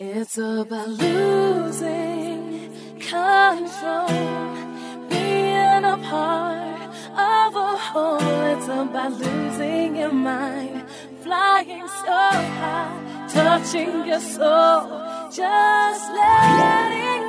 It's about losing control, being a part of a whole. It's about losing your mind, flying so high, touching your soul, just letting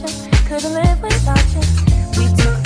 without you. Couldn't live without you. We took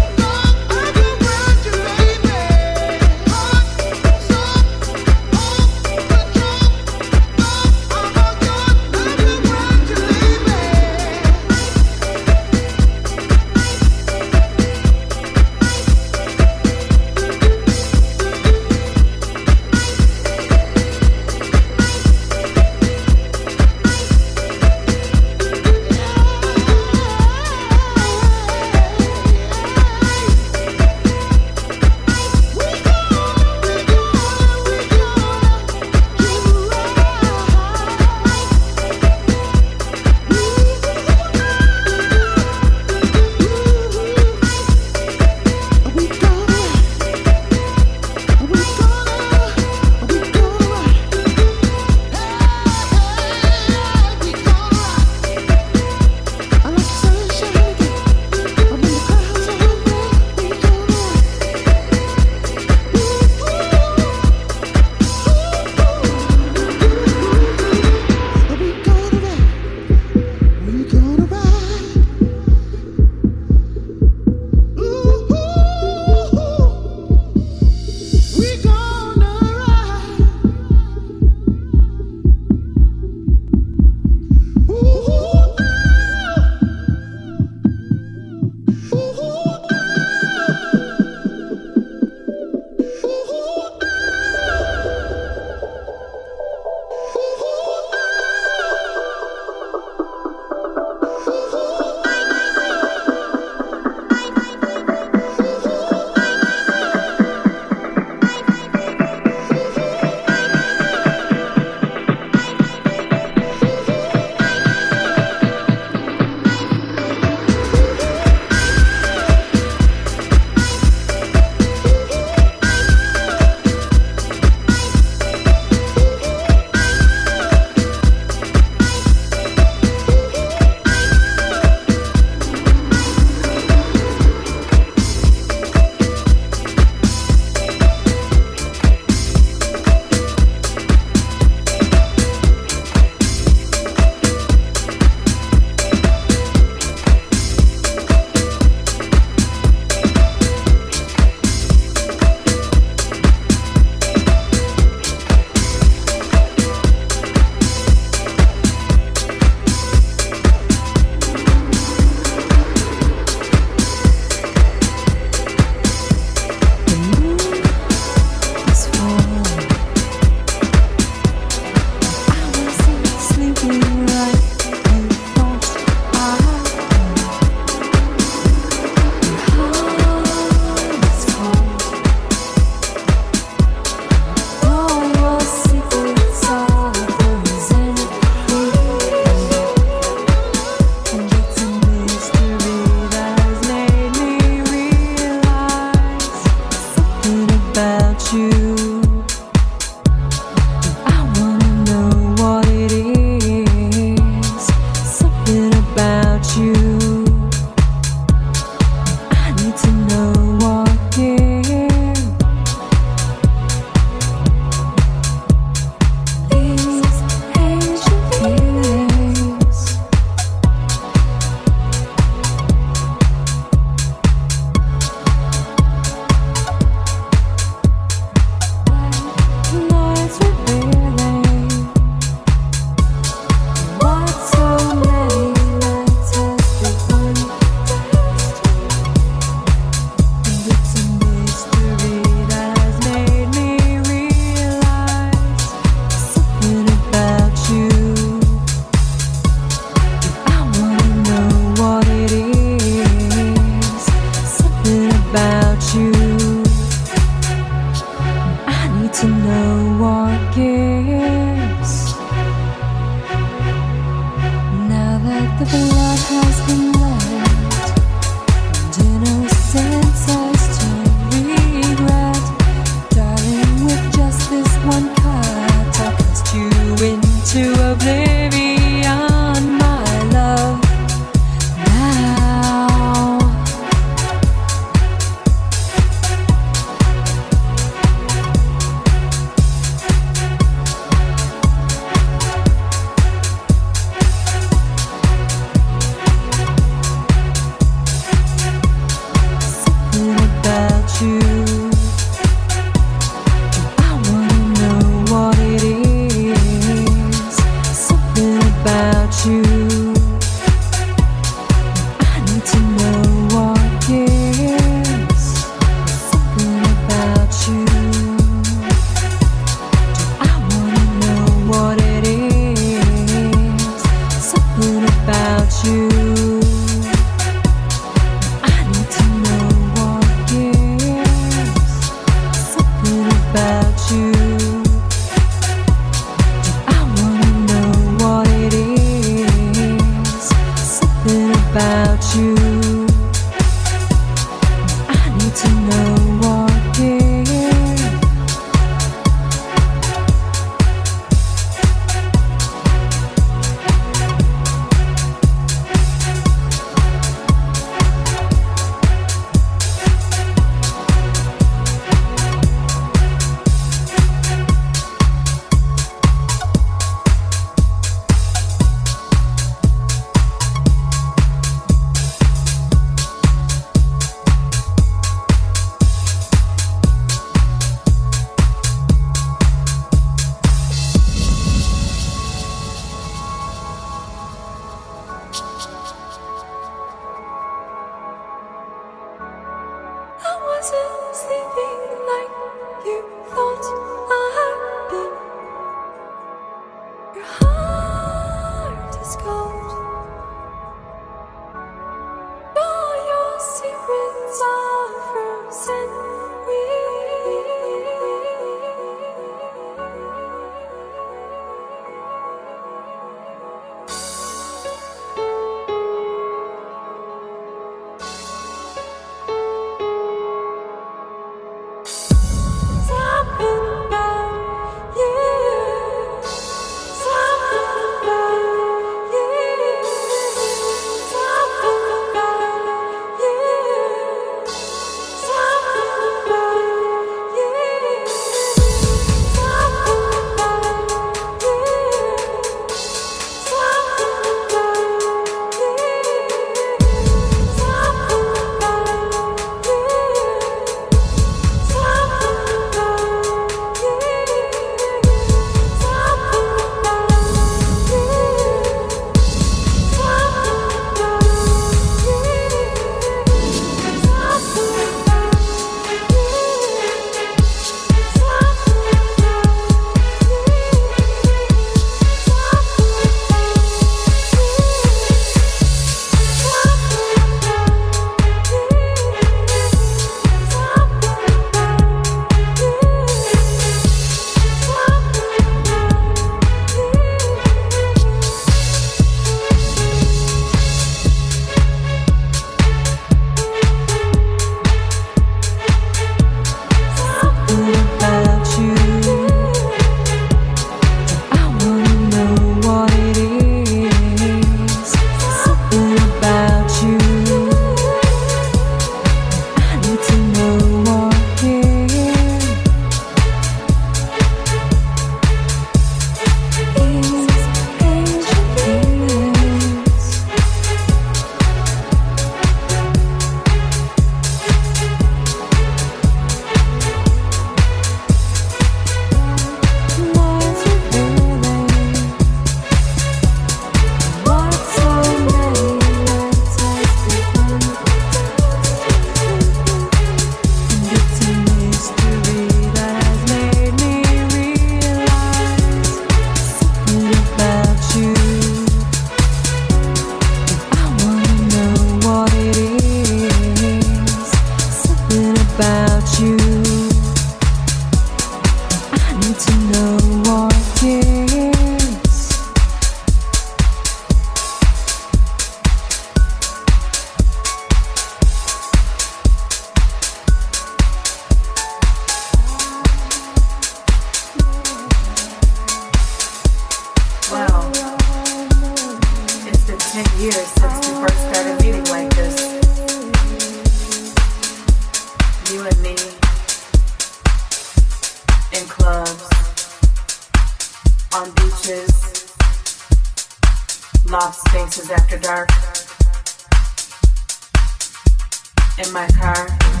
feel my free.